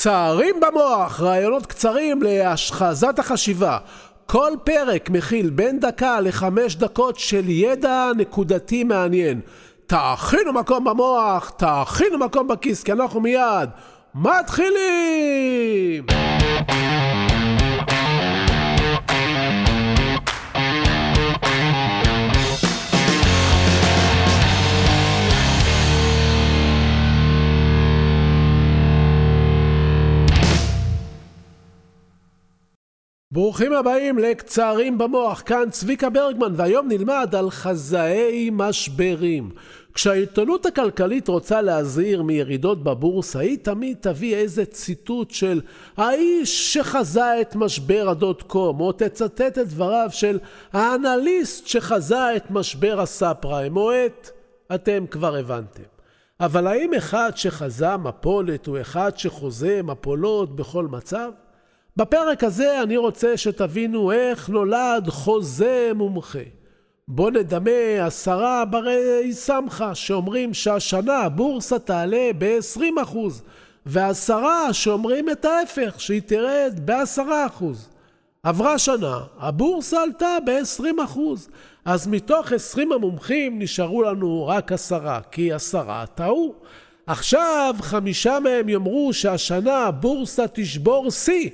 קצרים במוח, רעיונות קצרים להשחזת החשיבה. כל פרק מכיל בין דקה לחמש דקות של ידע נקודתי מעניין. תאכינו מקום במוח, תאכינו מקום בכיס, כי אנחנו מיד מתחילים! ברוכים הבאים לקצרים במוח, כאן צביקה ברגמן, והיום נלמד על חזאי משברים. כשהעיתונות הכלכלית רוצה להזהיר מירידות בבורסה, היא תמיד תביא איזה ציטוט של האיש שחזה את משבר הדוט קום, או תצטט את דבריו של האנליסט שחזה את משבר הסאב פריים, או את... אתם כבר הבנתם. אבל האם אחד שחזה מפולת הוא אחד שחוזה מפולות בכל מצב? בפרק הזה אני רוצה שתבינו איך נולד חוזה מומחה. בוא נדמה עשרה ברי סמכה שאומרים שהשנה הבורסה תעלה ב-20% ועשרה שאומרים את ההפך, שהיא תרד ב-10%. עברה שנה, הבורסה עלתה ב-20%. אז מתוך 20 המומחים נשארו לנו רק עשרה, כי עשרה טעו. עכשיו חמישה מהם יאמרו שהשנה הבורסה תשבור שיא.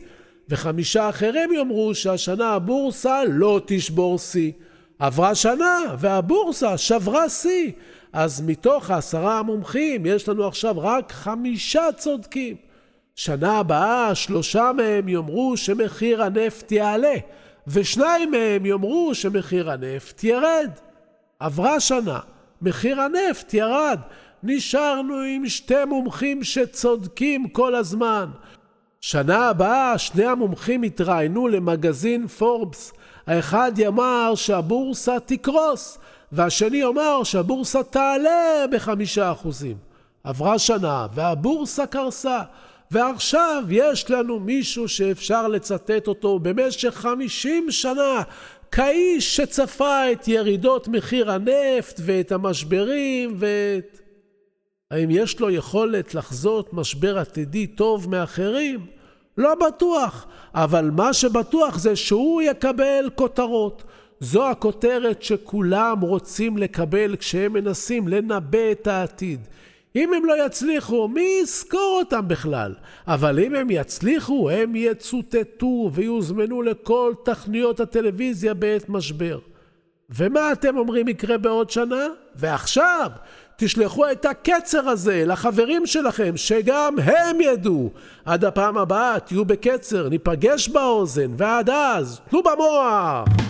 וחמישה אחרים יאמרו שהשנה הבורסה לא תשבור שיא. עברה שנה והבורסה שברה שיא. אז מתוך העשרה המומחים יש לנו עכשיו רק חמישה צודקים. שנה הבאה שלושה מהם יאמרו שמחיר הנפט יעלה, ושניים מהם יאמרו שמחיר הנפט ירד. עברה שנה, מחיר הנפט ירד. נשארנו עם שתי מומחים שצודקים כל הזמן. שנה הבאה שני המומחים יתראיינו למגזין פורבס. האחד יאמר שהבורסה תקרוס, והשני יאמר שהבורסה תעלה בחמישה אחוזים. עברה שנה והבורסה קרסה, ועכשיו יש לנו מישהו שאפשר לצטט אותו במשך חמישים שנה כאיש שצפה את ירידות מחיר הנפט ואת המשברים ואת... האם יש לו יכולת לחזות משבר עתידי טוב מאחרים? לא בטוח, אבל מה שבטוח זה שהוא יקבל כותרות. זו הכותרת שכולם רוצים לקבל כשהם מנסים לנבא את העתיד. אם הם לא יצליחו, מי יזכור אותם בכלל? אבל אם הם יצליחו, הם יצוטטו ויוזמנו לכל תכניות הטלוויזיה בעת משבר. ומה אתם אומרים יקרה בעוד שנה? ועכשיו, תשלחו את הקצר הזה לחברים שלכם, שגם הם ידעו. עד הפעם הבאה תהיו בקצר, ניפגש באוזן, ועד אז, תנו במוח!